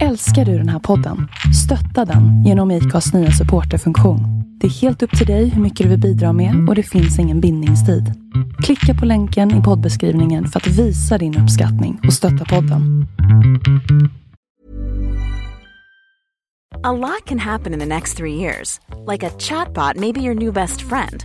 Älskar du den här podden? Stötta den genom IKAs nya supporterfunktion. Det är helt upp till dig hur mycket du vill bidra med och det finns ingen bindningstid. Klicka på länken i poddbeskrivningen för att visa din uppskattning och stötta podden. A lot can happen in the next three years. Like a chatbot maybe your new best friend.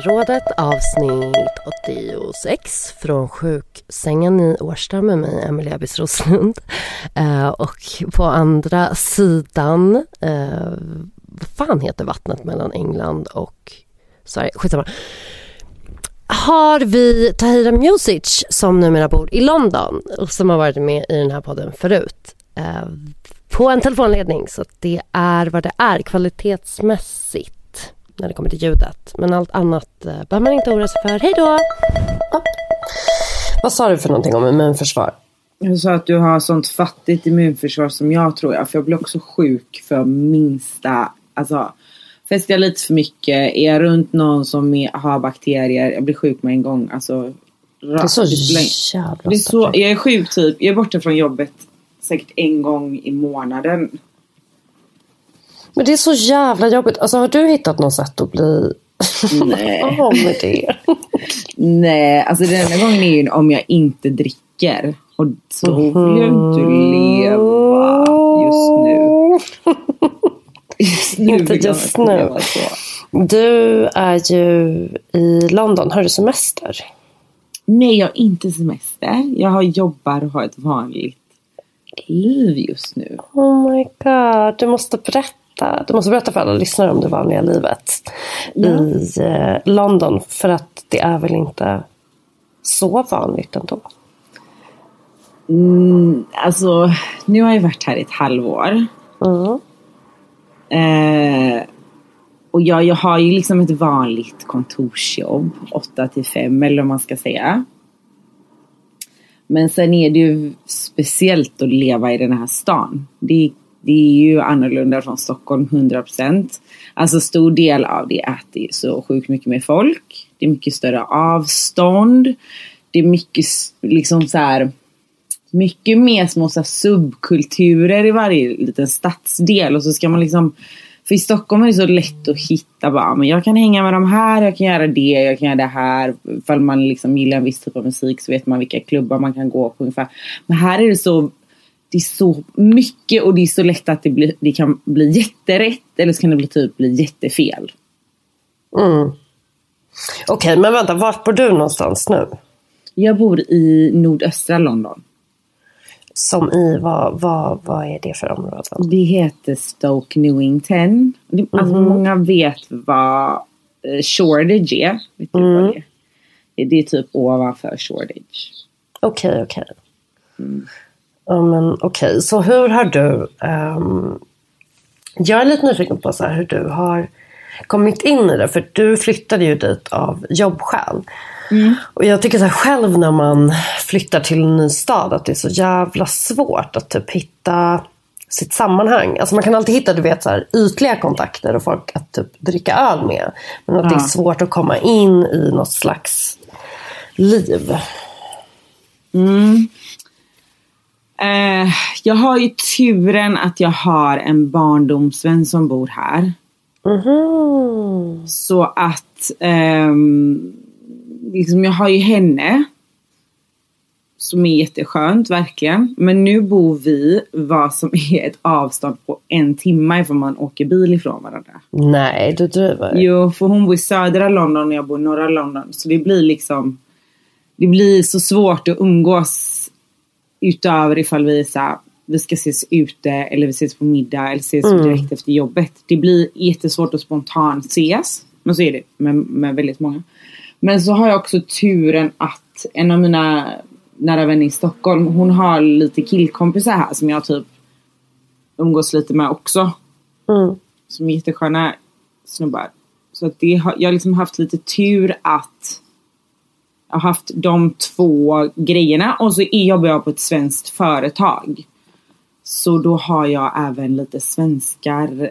Singelrådet avsnitt 86 från sjuksängen i Årsta med mig, Emelie Abis Roslund. Eh, och på andra sidan, eh, vad fan heter vattnet mellan England och Sverige? Skitsamma. Har vi Tahira Music som numera bor i London och som har varit med i den här podden förut. Eh, på en telefonledning så det är vad det är kvalitetsmässigt när det kommer till ljudet. Men allt annat eh, behöver man inte oroa sig för. Hej då! Ja. Vad sa du för någonting om immunförsvar? Jag sa att du har sånt fattigt immunförsvar som jag tror jag. För jag blir också sjuk för minsta, alltså festar jag lite för mycket, är jag runt någon som har bakterier, jag blir sjuk med en gång. Alltså, Det är så jävla det är så, Jag är sjuk typ, jag är borta från jobbet säkert en gång i månaden. Men det är så jävla jobbigt. Alltså har du hittat något sätt att bli Nej. av med det? Nej, alltså den enda gången är ju om jag inte dricker. Och så vill jag inte leva just nu. Just nu Inte just nu. Du är ju i London. Har du semester? Nej, jag har inte semester. Jag jobbar och har ett vanligt liv just nu. Oh my god, du måste berätta. Du måste berätta för alla lyssnare om det vanliga livet Ja. i eh, London. För att det är väl inte så vanligt ändå. Mm, alltså, nu har jag varit här i ett halvår. Mm. Eh, och jag, jag har ju liksom ett vanligt kontorsjobb, 8 till 5 eller vad man ska säga. Men sen är det ju speciellt att leva i den här stan. Det, det är ju annorlunda från Stockholm 100%. Alltså stor del av det är att det är så sjukt mycket mer folk. Det är mycket större avstånd. Det är mycket liksom så här mycket mer små så här, subkulturer i varje liten stadsdel och så ska man liksom för i Stockholm är det så lätt att hitta bara, ah, men jag kan hänga med de här, jag kan göra det, jag kan göra det här. Ifall man liksom gillar en viss typ av musik så vet man vilka klubbar man kan gå på ungefär. Men här är det så det är så mycket och det är så lätt att det, blir, det kan bli jätterätt eller så kan det bli typ bli jättefel. Mm. Okej, men vänta. Vart bor du någonstans nu? Jag bor i nordöstra London. Som i, vad, vad, vad är det för områden? Det heter Stoke Newington. Det, alltså många vet vad eh, Shoreditch är. Vet du vad det är? Det- är typ ovanför Shoreditch. Okej, okej. Ja, men okej. Så hur har du... ehm, jag är lite nyfiken på så hur du har kommit in i det. För du flyttade ju dit av jobbskäl. Och jag tycker så här själv när man flyttar till en ny stad att det är så jävla svårt att typ hitta sitt sammanhang. Alltså man kan alltid hitta du vet, så här, ytliga kontakter och folk att typ dricka öl med. Men att det är Ja. svårt att komma in i något slags liv. Eh, jag har ju turen att jag har en barndomsvän som bor här. Mhm. Så att ehm, liksom jag har ju henne. Som är jätteskönt verkligen. Men nu bor vi vad som är ett avstånd på en timme ifrån man åker bil ifrån varandra. Nej, du driver. Jo, för hon bor i södra London och jag bor i norra London. Så det blir liksom Det blir så svårt att umgås utöver ifall vi är så här, vi ska ses ute eller vi ses på middag eller ses Mm. direkt efter jobbet. Det blir jättesvårt att spontant ses. Men så är det med, med väldigt många. Men så har jag också turen att en av mina nära vänner i Stockholm, hon har lite killkompisar här som jag typ umgås lite med också. Mm. Som är jättesköna snubbar. Så att det har, jag har liksom haft lite tur att jag har haft de två grejerna och så jobbar jag på ett svenskt företag. Så då har jag även lite svenskar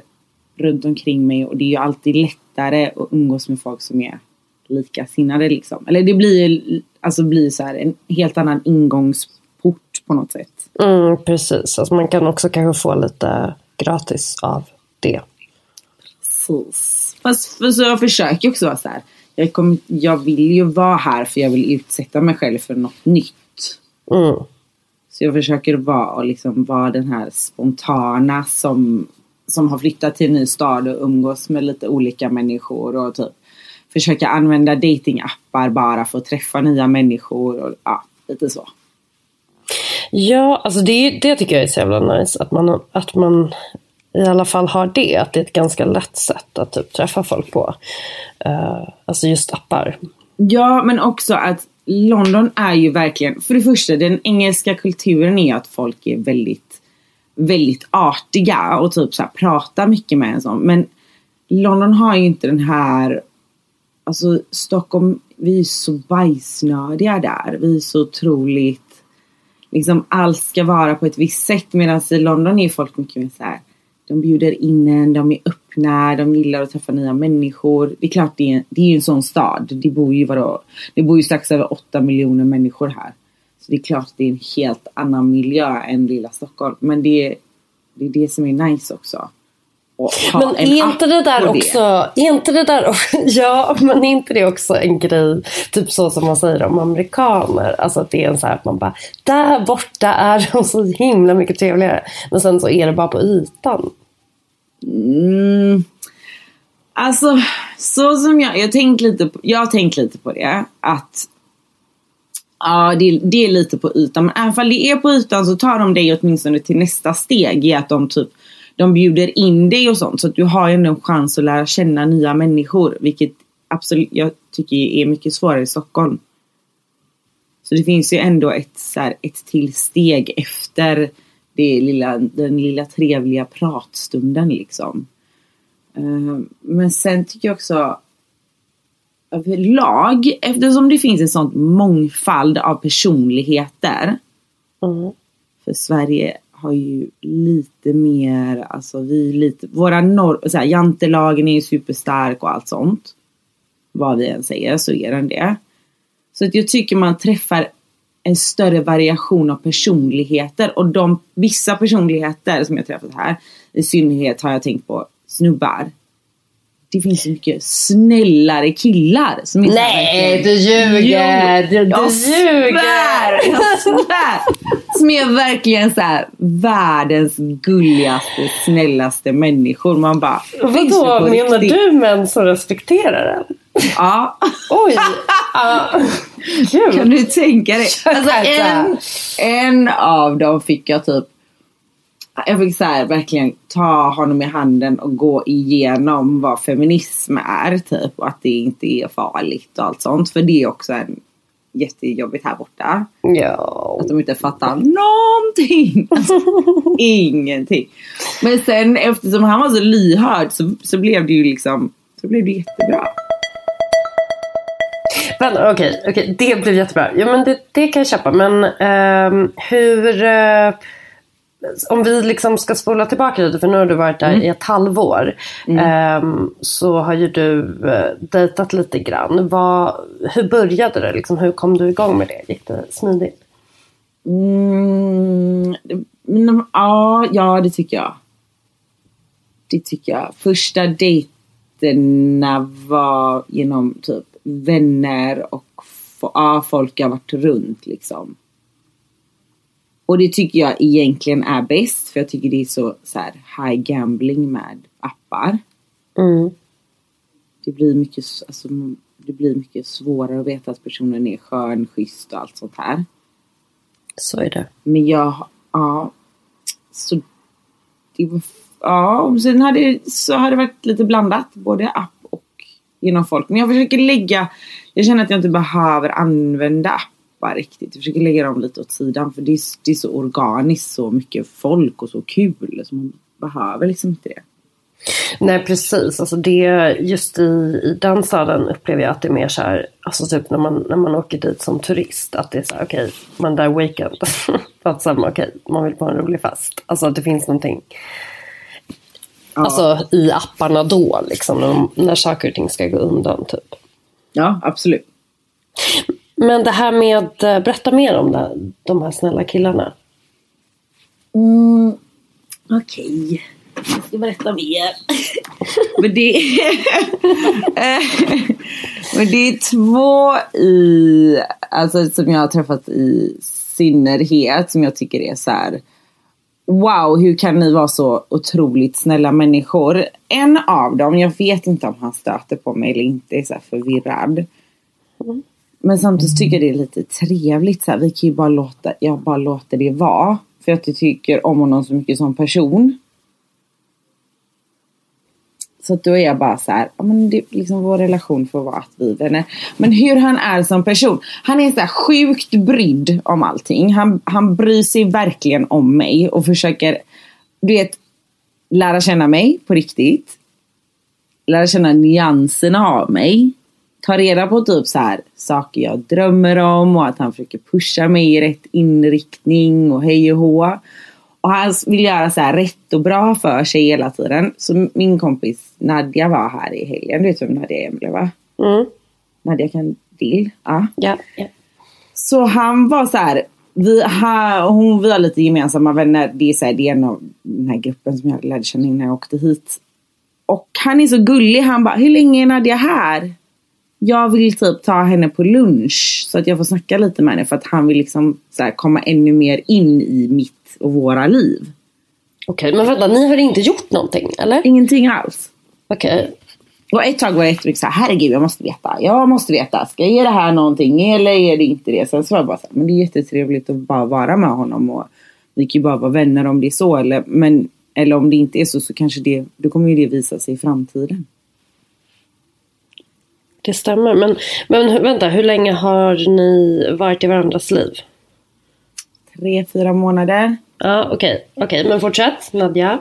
runt omkring mig och det är ju alltid lättare att umgås med folk som är likasinnade liksom. Eller det blir, alltså blir så här en helt annan ingångsport på något sätt. Mm, precis, alltså man kan också kanske få lite gratis av det. Precis. Fast för så jag försöker också vara så här. Jag, kommer, jag vill ju vara här för jag vill utsätta mig själv för något nytt. Mm. Så jag försöker vara, och liksom vara den här spontana som, som har flyttat till en ny stad och umgås med lite olika människor och typ försöka använda datingappar bara för att träffa nya människor och ja, lite så. Ja, alltså det, det tycker jag är så jävla nice. Att man, att man i alla fall har det. Att det är ett ganska lätt sätt att typ träffa folk på. Uh, alltså just appar. Ja, men också att London är ju verkligen, för det första den engelska kulturen är att folk är väldigt, väldigt artiga och typ så här pratar mycket med en sån. Men London har ju inte den här, alltså Stockholm, vi är så bajsnödiga där. Vi är så otroligt, liksom allt ska vara på ett visst sätt. Medan i London är folk mycket mer så här. De bjuder in en, de är öppna, de gillar att träffa nya människor. Det är klart det är, det är en sån stad. Det bor ju vadå, det bor ju strax över 8 miljoner människor här. Så det är klart det är en helt annan miljö än lilla Stockholm. Men det är det, är det som är nice också. Men en är inte det där också, är inte det där ja men är inte det också en grej, typ så som man säger om amerikaner, alltså att det är en så här att man bara, där borta är de så himla mycket trevligare, men sen så är det bara på ytan. Mm. Alltså, så som jag, jag, tänkt lite på, jag har tänkt lite på det. Att ja, det, det är lite på ytan. Men även om det är på ytan så tar de dig åtminstone till nästa steg. I att de typ de bjuder in dig och sånt. Så att du har ju ändå en chans att lära känna nya människor. Vilket absolut jag tycker är mycket svårare i Stockholm. Så det finns ju ändå ett, så här, ett till steg efter det lilla, den lilla trevliga pratstunden liksom. Eh, Men sen tycker jag också överlag, eftersom det finns en sån mångfald av personligheter. Mm. För Sverige har ju lite mer, alltså vi lite, våra norr, så här, jantelagen är ju superstark och allt sånt. Vad vi än säger så är den det. Så att jag tycker man träffar en större variation av personligheter och de vissa personligheter som jag träffat här i synnerhet har jag tänkt på snubbar. Det finns så mycket snällare killar som här Nej, du ljuger! Du, du jag ljuger! svär! Jag svär! Som är verkligen så här världens gulligaste, snällaste människor. Man bara... Vadå, menar riktigt? du män som respekterar en? Ja. Oj! Kan du tänka dig? Alltså en, en av dem fick jag typ jag fick så här, verkligen ta honom i handen och gå igenom vad feminism är typ och att det inte är farligt och allt sånt. För det är också en jättejobbigt här borta. Ja. Att de inte fattar någonting. Alltså, ingenting. Men sen eftersom han var så lyhörd så, så blev det ju liksom så blev det jättebra. Men okej, okej, det blev jättebra. Ja, men det, det kan jag köpa. Men ehm, hur... eh, om vi liksom ska spola tillbaka lite, för nu har du varit där i ett halvår. ehm, så har ju du uh, dejtat lite grann. Vad, hur började det? Liksom, hur kom du igång med det? Gick det smidigt? Mm, ja, det tycker jag. Det tycker jag. Första dejterna var genom typ vänner och ja, folk jag varit runt liksom. Och det tycker jag egentligen är bäst för jag tycker det är så, så här, high gambling med appar. Mm. Det blir, mycket, alltså, det blir mycket svårare att veta att personen är skön, schysst och allt sånt här. Så är det. Men jag, ja. Så det var, ja, och sen hade, så hade det varit lite blandat. Både app genom folk. Men jag försöker lägga, jag känner att jag inte behöver använda appar riktigt. Jag försöker lägga dem lite åt sidan. För det är, det är så organiskt, så mycket folk och så kul. Så man behöver liksom inte det. Nej precis, alltså det, just i, i den staden upplever jag att det är mer så här, alltså typ när man, när man åker dit som turist, att det är så här, okej, okay, man där weekend, att samma, okej, okay, man vill på en rolig fest. Alltså att det finns någonting, ja. alltså i apparna då, liksom, när, när saker och ting ska gå undan typ. Ja, absolut. Men det här med, eh, berätta mer om det, de här snälla killarna. Mm, Okej. Okay. Jag ska berätta mer. men, det är men det är två i, alltså, som jag har träffat i synnerhet som jag tycker är så här. Wow, hur kan ni vara så otroligt snälla människor? En av dem, jag vet inte om han stöter på mig eller inte, är så förvirrad. Men samtidigt tycker jag det är lite trevligt. Så här, vi kan ju bara låta, jag bara låter det vara. För att jag tycker om honom så mycket som person. Så då är jag bara så här, men det, liksom vår relation får vara att vi vänner. Men hur han är som person. Han är så här sjukt brydd om allting. Han, han bryr sig verkligen om mig och försöker, du vet, lära känna mig på riktigt. Lära känna nyanserna av mig. Ta reda på typ så här saker jag drömmer om och att han försöker pusha mig i rätt inriktning och hej och hå. Och han vill göra så här rätt och bra för sig hela tiden. Så min kompis Nadja var här i helgen. Du vet vem Nadja Emile va? Mm. Nadja Kandil. Ja. Ja, ja. Så han var så här. Vi har, hon, vi har lite gemensamma vänner. Det är, så här, det är en av den här gruppen som jag lärde känna innan jag åkte hit. Och han är så gullig. Han bara, hur länge är Nadja här? Jag vill typ ta henne på lunch så att jag får snacka lite med henne för att han vill liksom så komma ännu mer in i mitt och våra liv. Okej, men vänta, ni har inte gjort någonting eller? Ingenting alls. Okej. Och ett tag var jag jättemycket såhär, herregud jag måste veta. Jag måste veta, ska jag ge det här någonting eller är det inte det? Sen så var jag bara såhär, men det är jättetrevligt att bara vara med honom och vi kan ju bara vara vänner om det är så. Eller, men, eller om det inte är så, så kanske det, då kommer ju det visa sig i framtiden. Det stämmer, men, men vänta, hur länge har ni varit i varandras liv? Tre, fyra månader. Ja, okej. Okay. okay. men fortsätt. Nadja?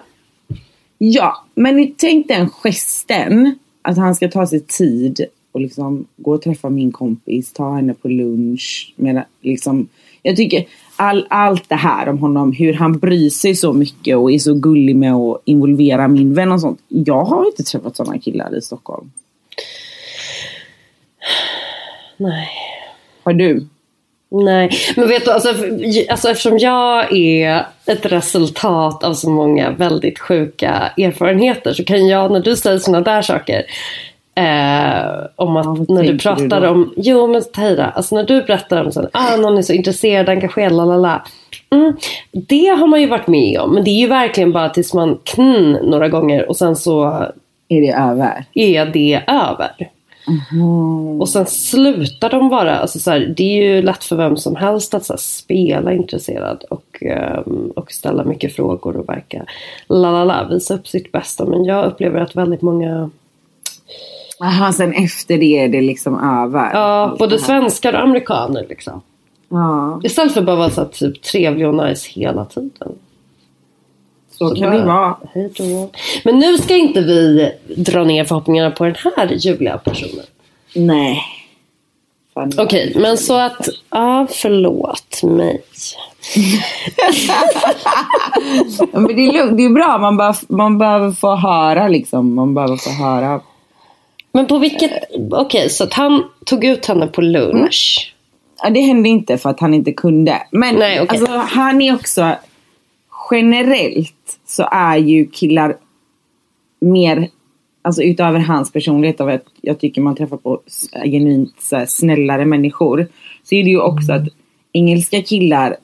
Ja, men tänk den gesten. Att han ska ta sig tid och liksom gå och träffa min kompis, ta henne på lunch. Med, liksom, jag tycker all, allt det här om honom, hur han bryr sig så mycket och är så gullig med att involvera min vän och sånt. Jag har inte träffat sådana killar i Stockholm. Nej. Har du? Nej, men vet du, alltså, alltså eftersom jag är ett resultat av så många väldigt sjuka erfarenheter så kan jag, när du säger sådana där saker eh, om att ja, när du pratar du om, jo men Tahira, alltså när du berättar om att ah, någon är så intresserad, engagerad, lalala. Mm, det har man ju varit med om, men det är ju verkligen bara tills man knn några gånger och sen så är det över. Är det över. Mm. Och sen slutar de bara, alltså så här, det är ju lätt för vem som helst att så här, spela intresserad och, um, och ställa mycket frågor och verka la la la, visa upp sitt bästa. Men jag upplever att väldigt många Aha, sen efter det är det liksom över? Ja, både svenskar och amerikaner liksom. Ja. Istället för att bara vara så här, typ trevlig och nice hela tiden. Så, så kan det vara. Hejdå. Men nu ska inte vi dra ner förhoppningarna på den här ljuvliga personen. Nej. Okej, okay, men så att, ja förlåt mig. men det, är lugnt, det är bra, man, bara, man behöver få höra liksom. Man behöver få höra. Men på vilket, okej okay, så att han tog ut henne på lunch. Ja, det hände inte för att han inte kunde. Men Nej, okej. alltså, han är också... Generellt så är ju killar mer... Alltså utöver hans personlighet av att jag tycker man träffar på genuint här, snällare människor. Så är det ju också att engelska killar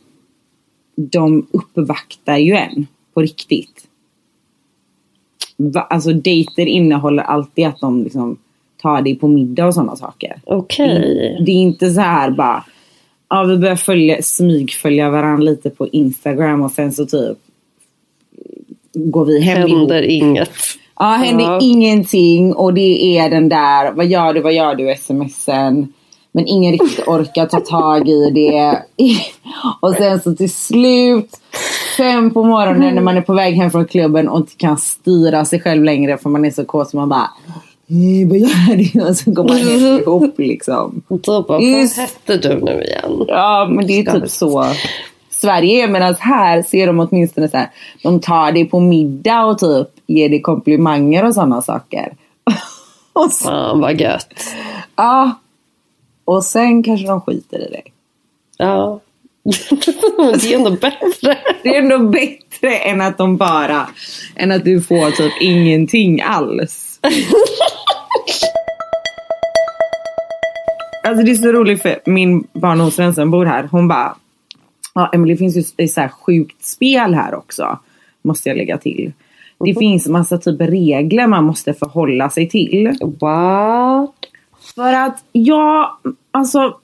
de uppvaktar ju en på riktigt. Va, alltså dejter innehåller alltid att de liksom tar dig på middag och sådana saker. Okej. Det är inte så här bara, ja vi börjar följa, smygfölja varandra lite på Instagram och sen så typ går vi hem ihop. Händer inget. Ja, händer Ja. ingenting och det är den där, vad gör du, vad gör du, smsen. Men ingen riktigt orkar ta tag i det. Och sen så till slut, fem på morgonen när man är på väg hem från klubben och inte kan styra sig själv längre för man är så kåt så man bara "Eh, vad gör du? Och så går man helt ihop liksom. Och då bara, Just- vad hette du nu igen? Ja, men det är typ så Sverige är. Medan här ser de åtminstone så här. De tar dig på middag och typ ger dig komplimanger och sådana saker. och, så, Fan vad gött. ja. och sen kanske de skiter i dig. Ja. Det är ändå bättre. Det är ändå bättre än att de bara än att du får typ ingenting alls. Alltså det är så roligt för min barndomsvän som bor här, hon bara Ja Emelie det finns ju så här sjukt spel här också. Måste jag lägga till. Det finns massa typ regler man måste förhålla sig till. What? För att jag, alltså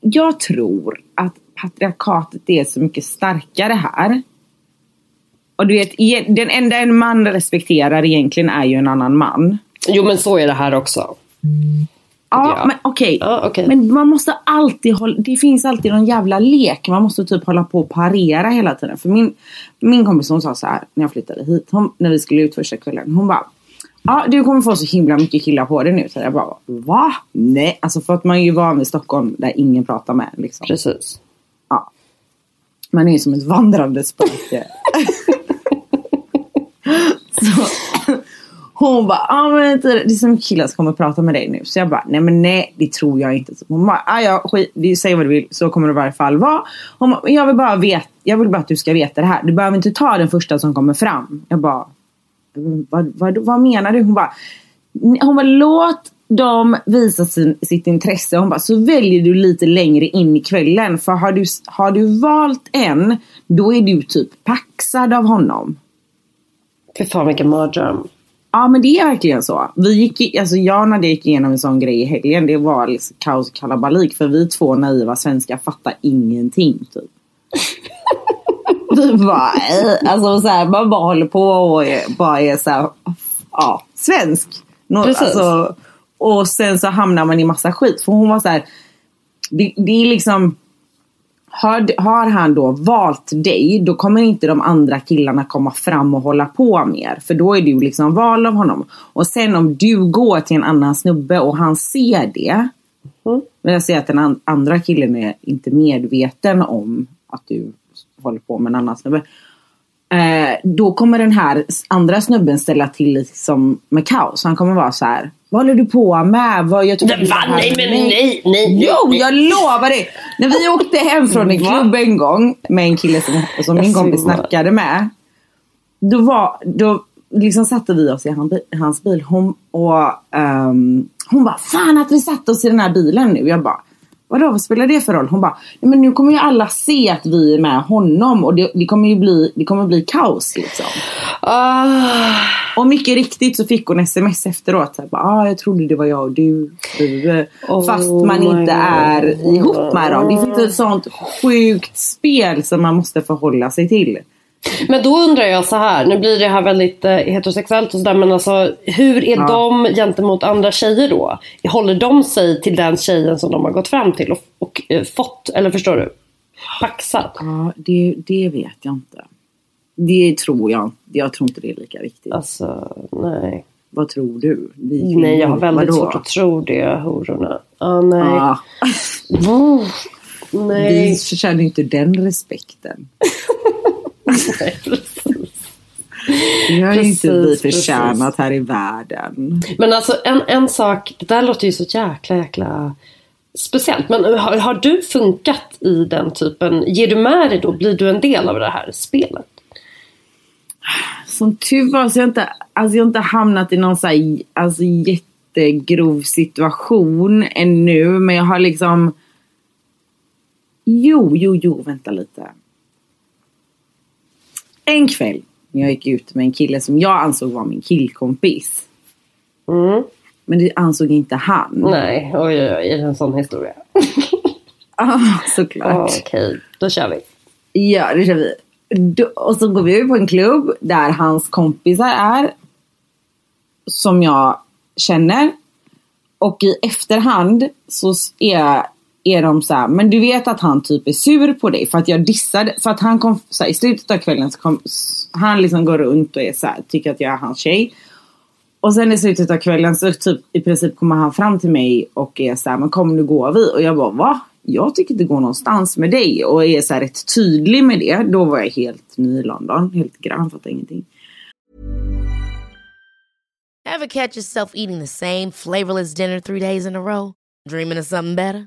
jag tror att patriarkatet är så mycket starkare här. Och du vet, e- den enda en man respekterar egentligen är ju en annan man. Jo men så är det här också. Ja, Ja. men okej. Ja, okej. Men man måste alltid hålla, det finns alltid någon jävla lek. Man måste typ hålla på och parera hela tiden. För min, min kompis hon sa så här när jag flyttade hit, hon, när vi skulle ut första kvällen. Hon bara, ja du kommer få så himla mycket killar på dig nu. Så jag bara, va? Nej, alltså för att man är ju van vid Stockholm där ingen pratar med liksom. Precis. Ja. Man är ju som ett vandrande spöke. så, hon bara, ah, men det är så mycket killar som kommer prata med dig nu. Så jag bara, nej men nej det tror jag inte. Så hon bara, ah, ja skit, du säger vad du vill, så kommer det i varje fall vara. Hon bara, jag vill bara veta, jag vill bara att du ska veta det här. Du behöver inte ta den första som kommer fram. Jag bara, mm, vad, vad, vad menar du? Hon bara, hon bara låt dem visa sin, sitt intresse. Hon bara, så väljer du lite längre in i kvällen. För har du, har du valt en, då är du typ paxad av honom. Fy fan vilken mardröm. Ja men det är verkligen så. Vi gick, i- alltså jag och Nadia gick igenom en sån grej i helgen. Det var liksom kaos och kalabalik. För vi två naiva svenskar fattar ingenting typ. vi bara, eh, alltså så här, man bara håller på och är, bara är så här, ja, svensk. Nå, Precis. alltså, och sen så hamnar man i massa skit. För hon var så här, det, det är liksom har, har han då valt dig, då kommer inte de andra killarna komma fram och hålla på mer. För då är du liksom val av honom. Och sen om du går till en annan snubbe och han ser det. Mm. Men jag ser att den an- andra killen är inte medveten om att du håller på med en annan snubbe. Eh, då kommer den här andra snubben ställa till liksom med kaos. Han kommer vara så här. Vad håller du på med? Vad, jag tycker Nej, det va? Nej, men nej, nej, Jo, nej. jag lovar dig! När vi åkte hem från en klubb en gång med en kille som, som min kompis snackade med. Då, var, då liksom satte vi oss i han, hans bil hon, och ehm, hon bara Fan att vi satte oss i den här bilen nu. Jag bara Vadå vad spelar det för roll? Hon bara men nu kommer ju alla se att vi är med honom och det, det kommer ju bli, det kommer bli kaos liksom. Ah, Och mycket riktigt så fick hon sms efteråt. Så här, ah, jag trodde det var jag och du. du. Oh fast man inte är God. ihop med dem. Det finns ett sånt sjukt spel som man måste förhålla sig till. Men då undrar jag så här, nu blir det här väldigt eh, heterosexuellt och sådär men alltså hur är Ja. de gentemot andra tjejer då? Håller de sig till den tjejen som de har gått fram till och, och eh, fått, eller förstår du? Paxat? Ja, det, det vet jag inte. Det tror jag. Jag tror inte det är lika viktigt. Alltså, nej. Vad tror du? Vi Nej, jag har väldigt vadå? svårt att tro det, hororna. Ah, nej. Ja, Oh, nej. vi känner inte den respekten. Det har Precis, inte vi precis. förtjänat här i världen. Men alltså en, en sak, det där låter ju så jäkla jäkla speciellt. Men har, har du funkat i den typen? Ger du med dig då? Blir du en del av det här spelet? Som tur var så jag inte, alltså jag har inte hamnat i någon så här, alltså jättegrov situation ännu. Men jag har liksom... Jo, jo, jo, vänta lite. En kväll när jag gick ut med en kille som jag ansåg var min killkompis. Mm. Men det ansåg inte han. Nej, oj oj oj, är det en sån historia? Ah, såklart. Okej, då kör vi. Ja, det kör vi. Då, och så går vi ut på en klubb där hans kompisar är. Som jag känner. Och i efterhand så är, är de så här, men du vet att han typ är sur på dig för att jag dissade, för att han kom, så här, i slutet av kvällen så kom, han liksom går runt och är så här, tycker att jag är hans tjej. Och sen i slutet av kvällen så typ i princip kommer han fram till mig och är så här, men kom nu går vi. Och jag bara, va? Jag tycker inte gå någonstans med dig. Och är så här rätt tydlig med det. Då var jag helt ny i London. Helt grann, fattar ingenting. Ever catch yourself eating the same flavorless dinner three days in a row? Dreaming of something better?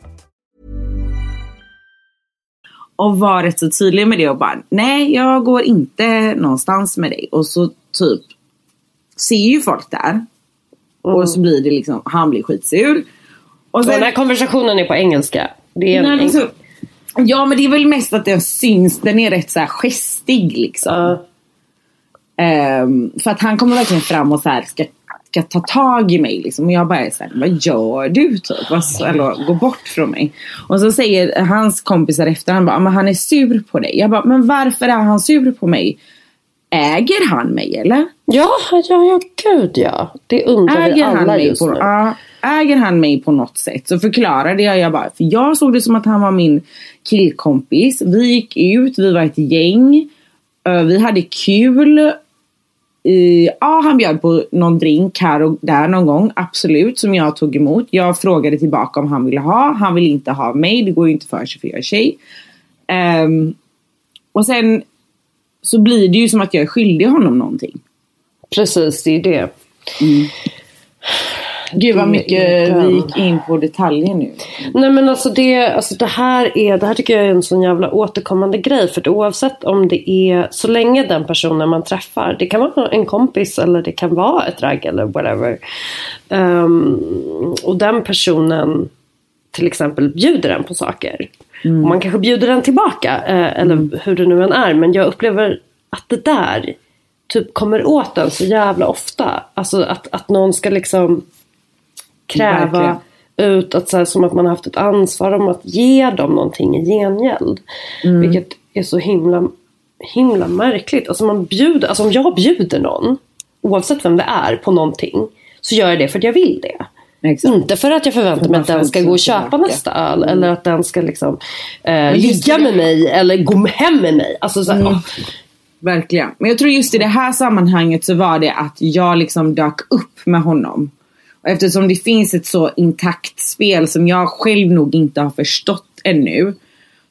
Och var rätt så tydlig med det och bara, nej jag går inte någonstans med dig. Och så typ ser ju folk där. Och så blir det liksom, han blir skitsur. Och Och den här konversationen är på engelska. Det är Nej, så, ja men det är väl mest att den syns, den är rätt så här gestig liksom. Ja. Ehm, för att han kommer verkligen fram och så här ska, ska ta tag i mig liksom. Och jag bara är så här, vad gör du typ? Vad, så- eller gå bort från mig. Och så säger hans kompisar efter, han bara, men han är sur på dig. Jag bara, men varför är han sur på mig? Äger han mig eller? ja, ja, ja, gud ja. Det undrar vi Äger han, alla mig just på, nu. ja, äger han mig på något sätt? Så förklarade jag, jag bara, för jag såg det som att han var min killkompis. Vi gick ut, vi var ett gäng. Vi hade kul. Eh, ja, han bjöd på någon drink här och där någon gång, absolut, som jag tog emot. Jag frågade tillbaka om han ville ha. Han ville inte ha mig, det går ju inte för sig för jag är tjej. Ehm, och sen så blir det ju som att jag är skyldig honom någonting. Precis, det är det. Gud vad mycket vi gick in på detaljer nu. Nej men alltså det, alltså det här är, det här tycker jag är en sån jävla återkommande grej. För oavsett om det är, så länge den personen man träffar, det kan vara en kompis eller det kan vara ett ragg eller whatever. Ehm, och den personen till exempel bjuder en på saker. Och man kanske bjuder den tillbaka, eh, eller hur det nu än är. Men jag upplever att det där typ kommer åt en så jävla ofta. Alltså att, att någon ska liksom kräva Verkligen. ut att så här, som att man har haft ett ansvar om att ge dem någonting i gengäld. Vilket är så himla, himla märkligt. Alltså, man bjuder, alltså om jag bjuder någon, oavsett vem det är, på någonting. Så gör jag det för att jag vill det. Exakt. Inte för att jag förväntar mig att den ska gå och köpa nästa öl. Eller att den ska liksom eh, ligga med mig eller gå hem med mig. Alltså, så här, åh, Verkligen. Men jag tror just i det här sammanhanget så var det att jag liksom dök upp med honom. Och eftersom det finns ett så intakt spel som jag själv nog inte har förstått ännu.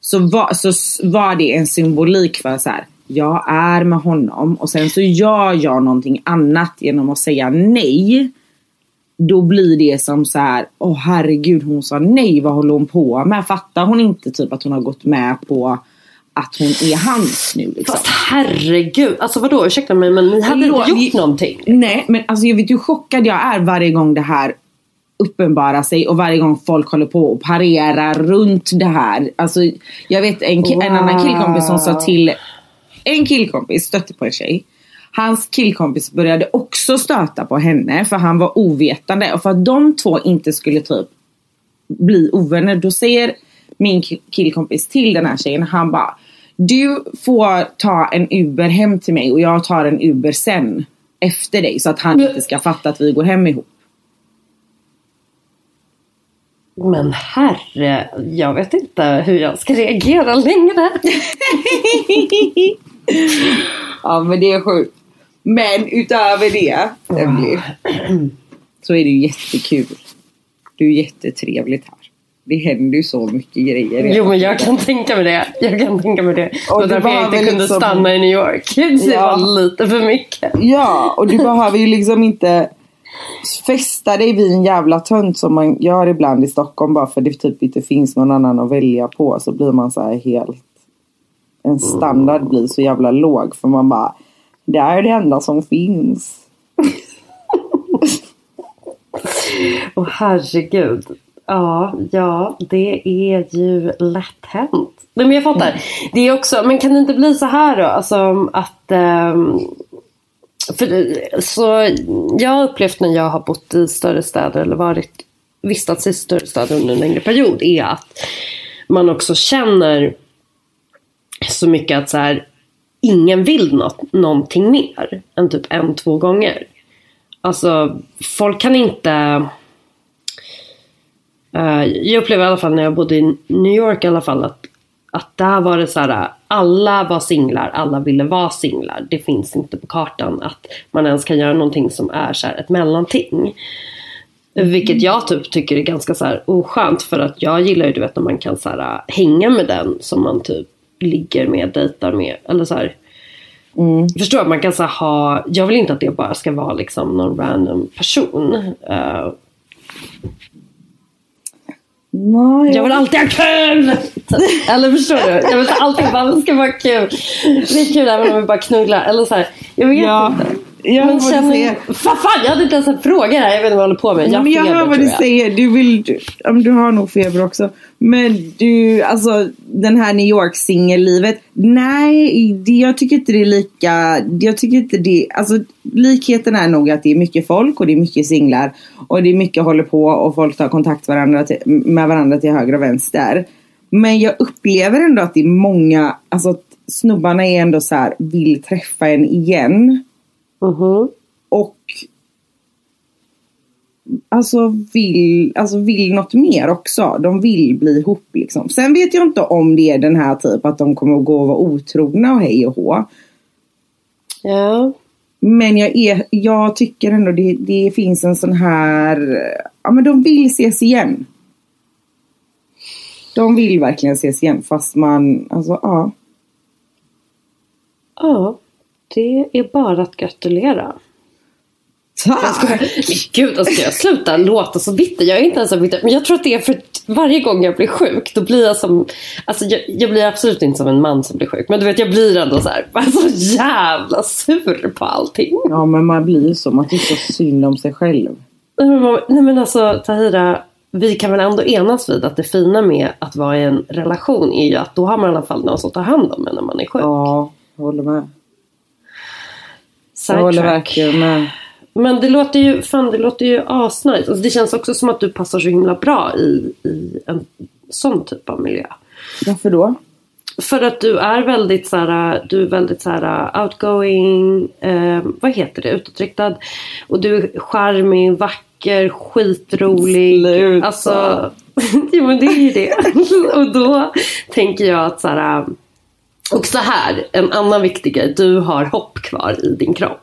Så var, så var det en symbolik för så här. Jag är med honom och sen så gör jag någonting annat genom att säga nej. Då blir det som så här, åh herregud hon sa nej, vad håller hon på med? Fattar hon inte typ att hon har gått med på att hon är hans nu liksom? Fast herregud, alltså vadå ursäkta mig men ni hade Förlåt, inte gjort vi- någonting. Nej, men alltså jag vet hur chockad jag är varje gång det här uppenbarar sig och varje gång folk håller på och parerar runt det här. Alltså jag vet en, ki- en annan killkompis som sa till en killkompis stötte på en tjej. Hans killkompis började också stöta på henne för han var ovetande. Och för att de två inte skulle typ bli ovänner då säger min ki- killkompis till den här tjejen. Han bara Du får ta en Uber hem till mig och jag tar en Uber sen. Efter dig så att han inte ska fatta att vi går hem ihop. Men herre, jag vet inte hur jag ska reagera längre. ja men det är sjukt. Men utöver det Emily, så är det ju jättekul. Du är jättetrevligt här. Det händer ju så mycket grejer. Jo men jag kan tänka mig det. Jag kan tänka mig det. Och det därför jag inte kunde liksom- stanna i New York. Det Ja. var lite för mycket. Ja, och du behöver ju liksom inte fästa dig vid en jävla tönt som man gör ibland i Stockholm bara för det typ inte finns någon annan att välja på. Så blir man så här helt... En standard blir så jävla låg för man bara... Det här är det enda som finns. Åh herregud. Ja, ja, det är ju lätt hänt. Nej, men jag fattar. Det är också, men kan det inte bli så här då? Alltså att... ehm, för, så jag har upplevt när jag har bott i större städer eller varit vistats i större städer under en längre period är att man också känner så mycket att så här, ingen vill något, någonting mer än typ en, två gånger. Alltså folk kan inte Eh, jag upplever i alla fall när jag bodde i New York i alla fall att, att där var det så här, alla var singlar, alla ville vara singlar. Det finns inte på kartan att man ens kan göra någonting som är så här ett mellanting. Vilket jag typ tycker är ganska så här oskönt för att jag gillar ju du vet när man kan så här, hänga med den som man typ ligger med, dejtar med. Eller så här, Förstår att man kan så här, ha, jag vill inte att det bara ska vara liksom någon random person. Eh, Nej, Jag vill alltid ha kul! Eller förstår du? Jag vill alltid bara, det ska vara kul. Det är kul även om vi bara knullar. Eller så här, jag vet Ja, inte. Jag Men säger. Vad fan, jag hade inte ens en fråga här. Jag vet inte vad jag håller på med. Ja, Jag men jag feber, hör vad du säger. Du vill... Du, du har nog feber också. Men du, alltså den här New York singellivet. Nej, det, jag tycker inte det är lika... Jag tycker inte det... Alltså likheten är nog att det är mycket folk och det är mycket singlar. Och det är mycket håller på och folk tar kontakt varandra till, med varandra till höger och vänster. Men jag upplever ändå att det är många... Alltså snubbarna är ändå så här, vill träffa en igen. Mhm. Och alltså vill, alltså vill något mer också. De vill bli ihop liksom. Sen vet jag inte om det är den här typ att de kommer att gå och vara otrogna och hej och hå. Ja. Men jag, är, jag tycker ändå det, det finns en sån här, ja men de vill ses igen. De vill verkligen ses igen fast man, alltså ja. Ja. Det är bara att gratulera. Tack! Men gud, alltså, ska jag sluta låta så bitter? Jag är inte ens så bitter. Men jag tror att det är för att varje gång jag blir sjuk, då blir jag som... Alltså jag, jag blir absolut inte som en man som blir sjuk. Men du vet, jag blir ändå så här, bara så jävla sur på allting. Ja men man blir ju så, man tycker så synd om sig själv. Nej men, man- nej men alltså Tahira, vi kan väl ändå enas vid att det fina med att vara i en relation är ju att då har man i alla fall någon som tar hand om en när man är sjuk. Ja, jag håller med. Jag håller verkligen med. Men det låter ju, fan det låter ju asnice. Alltså det känns också som att du passar så himla bra i, i en sån typ av miljö. Varför då? För att du är väldigt så här, du är väldigt så här outgoing, eh, vad heter det, utåtriktad. Och du är charmig, vacker, skitrolig. Sluta. Alltså, jo men det är ju det. och då tänker jag att så här, och så här, en annan viktig grej, du har hopp kvar i din kropp.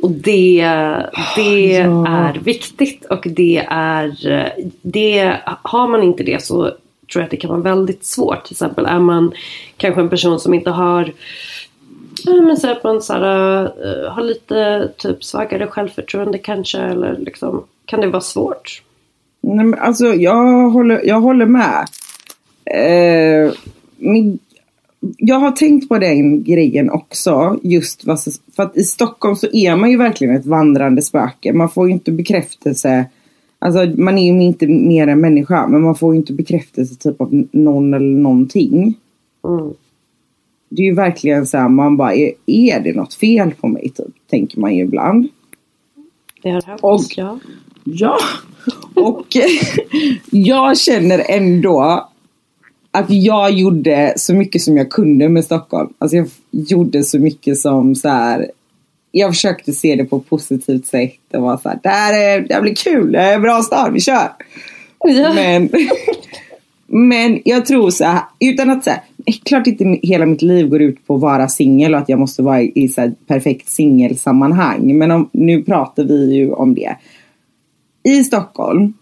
Och det, det Ja. är viktigt och det är, det, har man inte det så tror jag att det kan vara väldigt svårt. Till exempel är man kanske en person som inte har men så att man så här, eh, har lite typ svagare självförtroende kanske eller liksom kan det vara svårt? Nej, men alltså, jag, håller, jag håller med. Eh, men, jag har tänkt på den grejen också. Just vad, för att i Stockholm så är man ju verkligen ett vandrande spöke. Man får ju inte bekräftelse. Alltså man är ju inte mer än människa. Men man får ju inte bekräftelse typ av någon eller någonting. Mm. det är ju verkligen så här, man bara, är, är det något fel på mig typ? Tänker man ju ibland. Det har hänt, Och- ja. Ja, och jag känner ändå att jag gjorde så mycket som jag kunde med Stockholm. Alltså jag gjorde så mycket som så här. Jag försökte se det på ett positivt sätt och var så här, det här, är, det här blir kul, det är en bra stad, vi kör. Ja. Men, men jag tror så här, utan att säga, klart inte hela mitt liv går ut på att vara singel och att jag måste vara i, i så här perfekt singelsammanhang. Men om, nu pratar vi ju om det. I Stockholm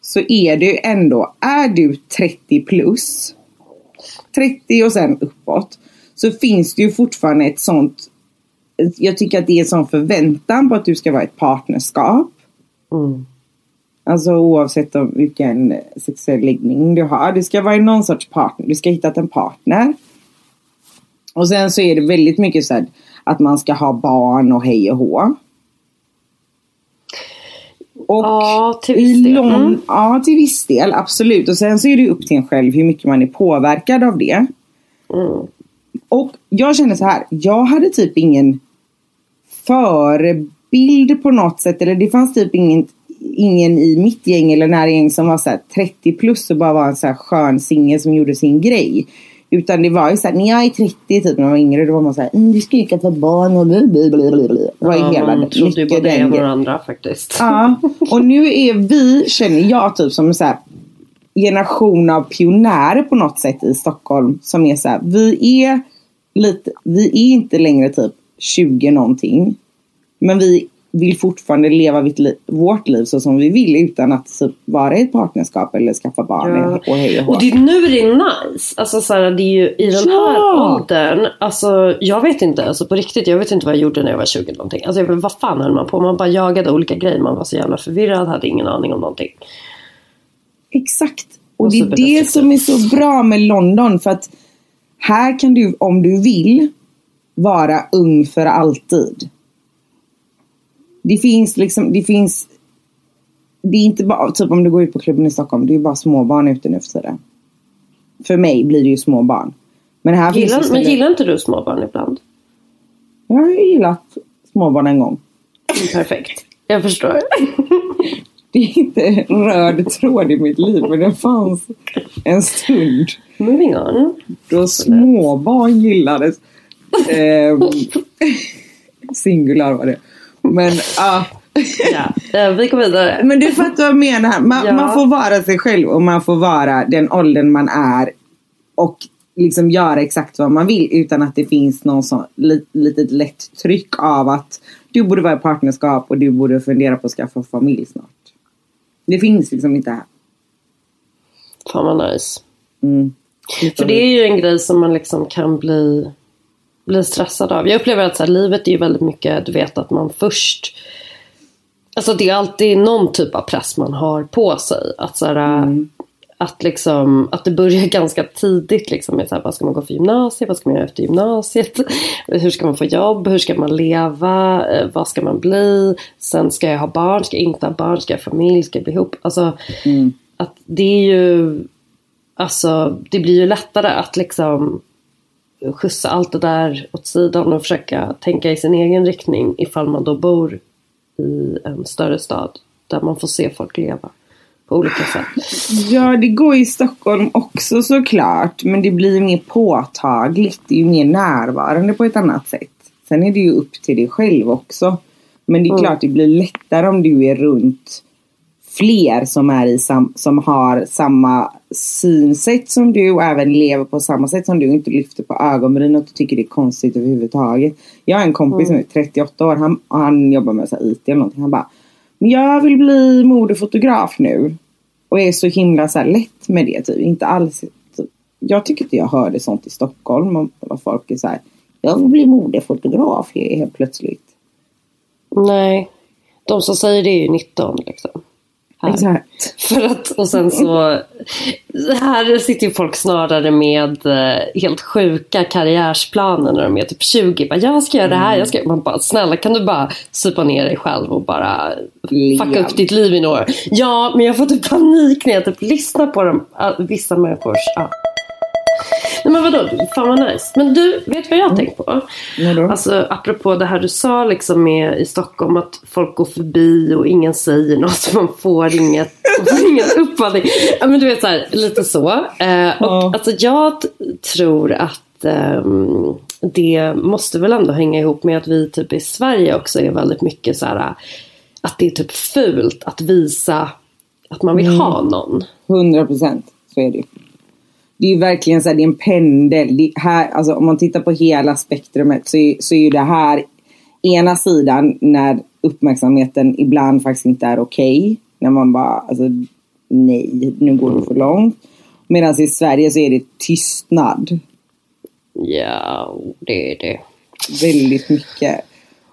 så är det ju ändå, är du 30 plus, 30 och sen uppåt, så finns det ju fortfarande ett sånt, jag tycker att det är en sån förväntan på att du ska vara ett partnerskap. Mm. Alltså oavsett om vilken sexuell läggning du har. Du ska vara någon sorts partner. Du ska hitta en partner. Och sen så är det väldigt mycket så här att man ska ha barn och hej och hå. Och Ja, till i viss del. lång- Mm. Ja, till viss del. Absolut. Och sen så är det upp till en själv hur mycket man är påverkad av det. Mm. Och jag känner så här. Jag hade typ ingen förebild på något sätt. Eller det fanns typ ingen, ingen i mitt gäng eller nära gäng som var så här 30 plus och bara var en så här skön singel som gjorde sin grej. Utan det var ju så här, när jag är 30 typ när man var yngre då var man så här, mm, du ska ju skaffa barn och blablabla. Det var ju Ja, hela man trodde ju både ena och andra faktiskt. Ja, och nu är vi, känner jag typ som en så här generation av pionjärer på något sätt i Stockholm. Som är så här, vi är lite, vi är inte längre typ 20 någonting. Men vi vill fortfarande leva vårt liv, vårt liv så som vi vill utan att typ vara i ett partnerskap eller skaffa barn Ja. och hej och. Och det är nu det är nice. Alltså så här, det är ju i den här Ja! åldern. Alltså jag vet inte, alltså på riktigt. Jag vet inte vad jag gjorde när jag var 20 någonting. Alltså jag, vad fan höll man på? Man bara jagade olika grejer. Man var så jävla förvirrad, hade ingen aning om någonting. Exakt. Och Och det är det som är så bra med London. För att här kan du, om du vill, vara ung för alltid. Det finns liksom, det finns det är inte bara, typ om du går ut på klubben i Stockholm, det är bara småbarn ute nu för tiden. För mig blir det ju småbarn. Men här finns Gillar, det men gillar inte du småbarn ibland? Jag har ju gillat småbarn en gång. Mm, Perfekt. Jag förstår. Det är inte en röd tråd i mitt liv, men det fanns en stund. Moving on. Då småbarn gillades. Ehm, singular var det. Men ja. Ja, vi går vidare. Men du fattar vad jag menar. Man, Ja. man får vara sig själv och man får vara den åldern man är. Och liksom göra exakt vad man vill utan att det finns någon sån li, litet lätt tryck av att du borde vara i partnerskap och du borde fundera på att skaffa familj snart. Det finns liksom inte här. Fan vad nice. Mm. För det är ju en grej som man liksom kan bli, bli stressad av. Jag upplever att så här, livet är ju väldigt mycket, du vet att man först Alltså det är alltid någon typ av press man har på sig. Att, så här, att, liksom, att det börjar ganska tidigt. Liksom, med så här, vad ska man gå för gymnasiet? Vad ska man göra efter gymnasiet? Hur ska man få jobb? Hur ska man leva? Eh, Vad ska man bli? Sen ska jag ha barn? Ska jag inte ha barn? Ska jag ha familj? Ska jag bli ihop? Alltså, att det är ju Alltså det blir ju lättare att liksom skjutsa allt det där åt sidan och försöka tänka i sin egen riktning ifall man då bor i en större stad där man får se folk leva på olika sätt. Ja, det går i Stockholm också såklart. Men det blir mer påtagligt. Det är ju mer närvarande på ett annat sätt. Sen är det ju upp till dig själv också. Men det är klart det blir lättare om du är runt fler som, är i sam- som har samma synsätt som du och även lever på samma sätt som du inte lyfter på ögonbrynen och tycker det är konstigt överhuvudtaget. Jag har en kompis som är 38 år, han, han jobbar med så IT eller någonting. Han bara, men jag vill bli modefotograf nu. Och är så himla så lätt med det. Typ. Inte alls. Jag tycker inte jag hörde sånt i Stockholm. Om folk är så här. Jag vill bli modefotograf he- helt plötsligt. Nej, de som säger det är ju 19 liksom. Här. Exakt. För att, och sen så, här sitter ju folk snarare med eh, helt sjuka karriärsplaner när de är typ 20. Bara, jag ska göra det här, jag ska Man bara, snälla kan du bara supa ner dig själv och bara fucka upp ditt liv i några år. Ja, men jag får typ panik när jag typ lyssnar på dem, äh, vissa människors, ja. Men vadå, fan vad nice. Men du, vet vad jag har tänkt på? Vadå? Alltså apropå det här du sa liksom med i Stockholm att folk går förbi och ingen säger något. Man får inget, ingen uppfattning. Ja men du vet så här, lite så. Eh, och Ja. alltså jag tror att ehm, det måste väl ändå hänga ihop med att vi typ i Sverige också är väldigt mycket så här att det är typ fult att visa att man vill ha någon. 100 procent. Så är det ju. Det är ju verkligen så här, det är en pendel. Det här, alltså, om man tittar på hela spektrumet så är, så är ju det här ena sidan när uppmärksamheten ibland faktiskt inte är okej. när man bara, alltså nej, nu går det för långt. Medan i Sverige så är det tystnad. Ja, det är det. väldigt mycket.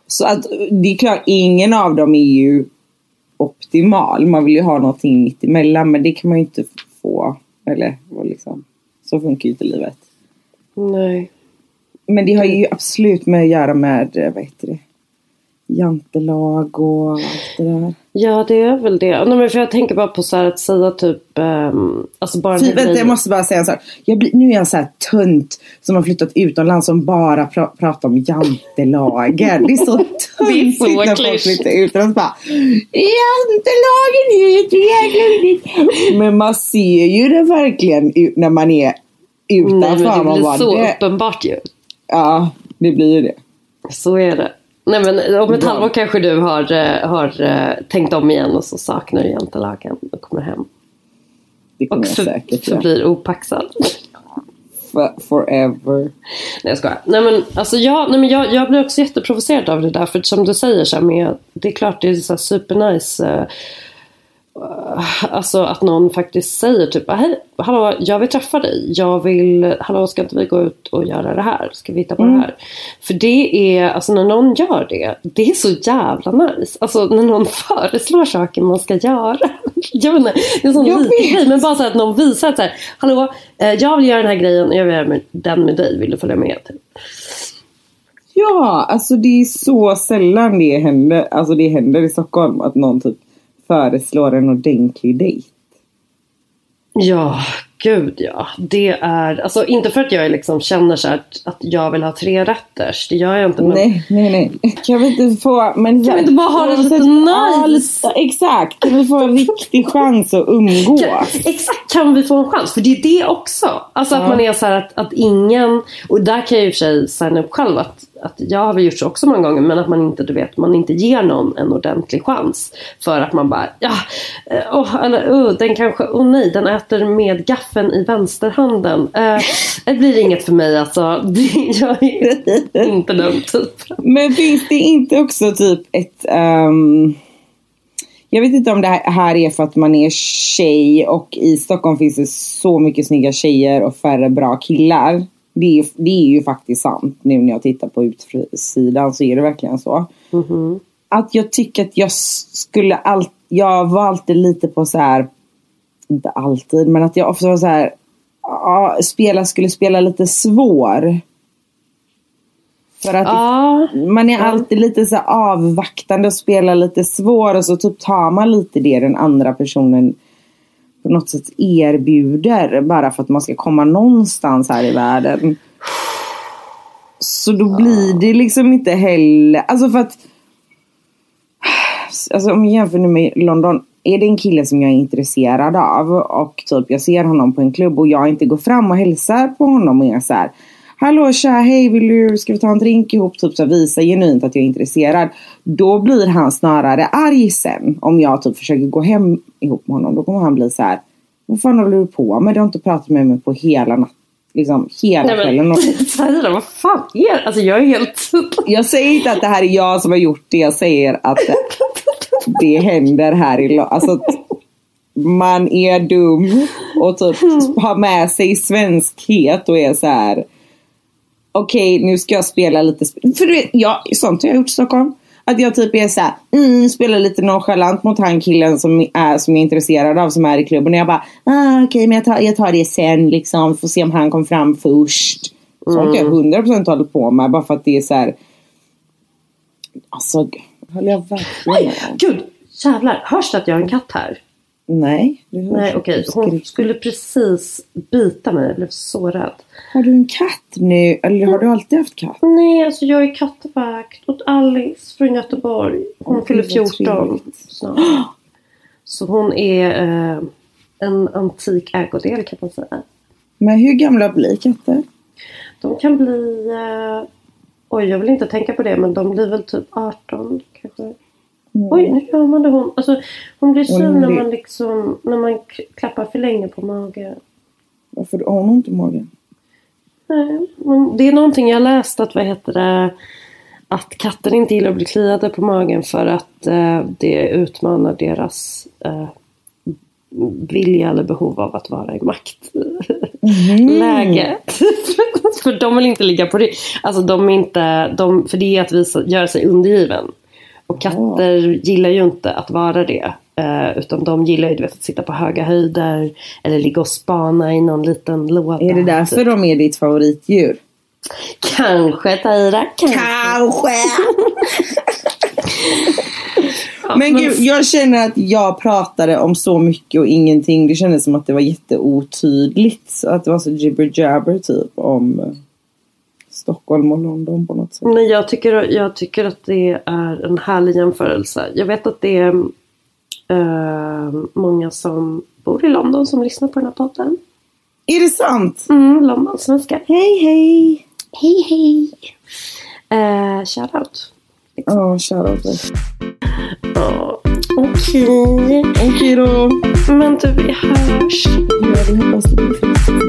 Så att det är klart, ingen av dem är ju optimal. Man vill ju ha någonting mitt emellan men det kan man ju inte få. Eller vad liksom. Så funkar ju inte livet. Nej. Men det har ju absolut med att göra med, eh, vad heter det? Jantelag och allt det där. Ja, det är väl det. Nej, men för jag tänker bara på så här att säga typ, um, alltså bara här vänta, jag måste bara säga. Jag blir, nu är jag så här tönt som har flyttat utomlands som bara pra, pratar om jantelagen. Det är så töntigt så när folk flyttar utomlands bara Jantelagen är så jäkla viktigt. Men man ser ju det verkligen när man är Nej, utanför. men det blir bara, så det, uppenbart ju. Ja, det blir ju det. Så är det. Nej men om ett halvår kanske du har, eh, har eh, tänkt om igen och så saknar du jantelagen och kommer hem. Det kommer Och jag så, säkert göra. blir opaxad. For, forever. Nej jag skojar. Nej men, alltså jag, nej, men jag, jag blir också jätteprovocerad av det där. För som du säger så här med, det är klart det är så supernice. Eh, Alltså att någon faktiskt säger typ hej, hallå jag vill träffa dig. Jag vill, hallå ska inte vi gå ut och göra det här? Ska vi hitta på det här? För det är, alltså när någon gör det, det är så jävla nice. Alltså när någon föreslår saker man ska göra. Jag vet inte, det är en sån liten grej. Men bara så att någon visar att så här, hallå eh, jag vill göra den här grejen och jag vill göra den med dig. Vill du följa med? Typ. Ja, alltså det är så sällan det händer. Alltså det händer i Stockholm att någon typ föreslår en ordentlig dejt. Ja, gud ja. Det är, alltså inte för att jag liksom känner så här att, att jag vill ha tre rätters. Det gör jag inte. Men Nej, nej, nej. Kan vi inte få... Men Kan vi inte bara ha det lite nice? lite- exakt. Kan vi få en riktig chans att umgås? Kan, exakt, kan vi få en chans? För det är det också. Alltså att Ja. man är så här att, att ingen, och där kan jag i och för sig signa upp själv att, att jag har väl gjort så också många gånger men att man inte, du vet, man inte ger någon en ordentlig chans. För att man bara, ja, oh, åh, eller oh, den kanske, oh nej, den äter med gaffeln i vänsterhanden. Eh, det blir inget för mig alltså. Jag är inte den typen. Men finns det inte också typ ett... um... jag vet inte om det här- här är för att man är tjej och i Stockholm finns det så mycket snygga tjejer och färre bra killar. Det är, det är ju faktiskt sant. Nu när jag tittar på utsidan så är det verkligen så. Att jag tycker att jag skulle allt... Jag var alltid lite på så här... Inte alltid, men att jag ofta var så här... Ja, spela, skulle spela lite svår. För att Ja, man är alltid lite så avvaktande och spelar lite svår och så typ tar man lite det den andra personen på något sätt erbjuder bara för att man ska komma någonstans här i världen. Så då blir det liksom inte heller, alltså för att Alltså om jag jämför nu med London. Är det en kille som jag är intresserad av och typ jag ser honom på en klubb och jag inte går fram och hälsar på honom och är så här. Hallå tja, hej vill du, ska vi ta en drink ihop? Typ så visa genuint att jag är intresserad. Då blir han snarare arg sen. Om jag typ försöker gå hem ihop med honom. Då kommer han bli så här. Vad fan håller du på med? Du har inte pratat med mig på hela natten. Liksom hela nej kvällen. men Och- Saira, vad fan är? Alltså jag är helt... Jag säger inte att det här är jag som har gjort det. Jag säger att det, det händer här i Alltså man är dum och typ har med sig svenskhet och är så här. Okej, nu ska jag spela lite. sp- För du vet, ja, sånt har jag gjort i Stockholm. Att jag typ är så här, mm, spelar lite nonchalant mot han killen som, är, som jag är intresserad av som är i klubben. Och jag bara, ah, okej men jag tar, jag tar det sen liksom. Får se om han kom fram först. Sånt har jag 100% hållit på med bara för att det är så här. Alltså, håller jag verkligen om? Gud, jävlar. Hörs det att jag har en katt här? Nej. Nej okej, du hon skulle precis bita mig. Jag blev så rädd. Har du en katt nu? Eller har du alltid haft katt? Nej, alltså jag är kattevakt åt Alice från Göteborg. Hon fyller gud, vad 14 trevligt. snart. Så hon är eh, en antik ägodel kan man säga. Men hur gamla blir katter? De kan bli... Eh, oj, jag vill inte tänka på det men de blir väl typ 18 kanske. Oj, nu gör man det hon. Alltså, hon blir sur när man liksom när man klappar för länge på magen. Varför har hon ont i magen? Nej, men det är någonting jag läst att vad heter det att katter inte gillar att bli kliade på magen för att eh, det utmanar deras eh, vilja eller behov av att vara i maktläge. för de vill inte ligga på det. Alltså de är inte, de, för det är att visa, göra sig undergiven. Och katter gillar ju inte att vara det. Eh, utan de gillar ju vet, att sitta på höga höjder. Eller ligga och spana i någon liten låda. Är det därför typ. de är ditt favoritdjur? Kanske Taira, kanske. Kanske! Men gud, jag känner att jag pratade om så mycket och ingenting. Det kändes som att det var jätteotydligt. Så att det var så jibber jabber typ om Stockholm och London på något sätt. Men jag tycker, jag tycker att det är en härlig jämförelse. Jag vet att det är eh, många som bor i London som lyssnar på den här podden. Är det sant? Mm, Londonsvenskar. Hej hej! Hej hej! Eh, shoutout. Ja, shoutout. Ja, Okej, Okej då. men du vi hörs. Jag vill hoppas det blir fint.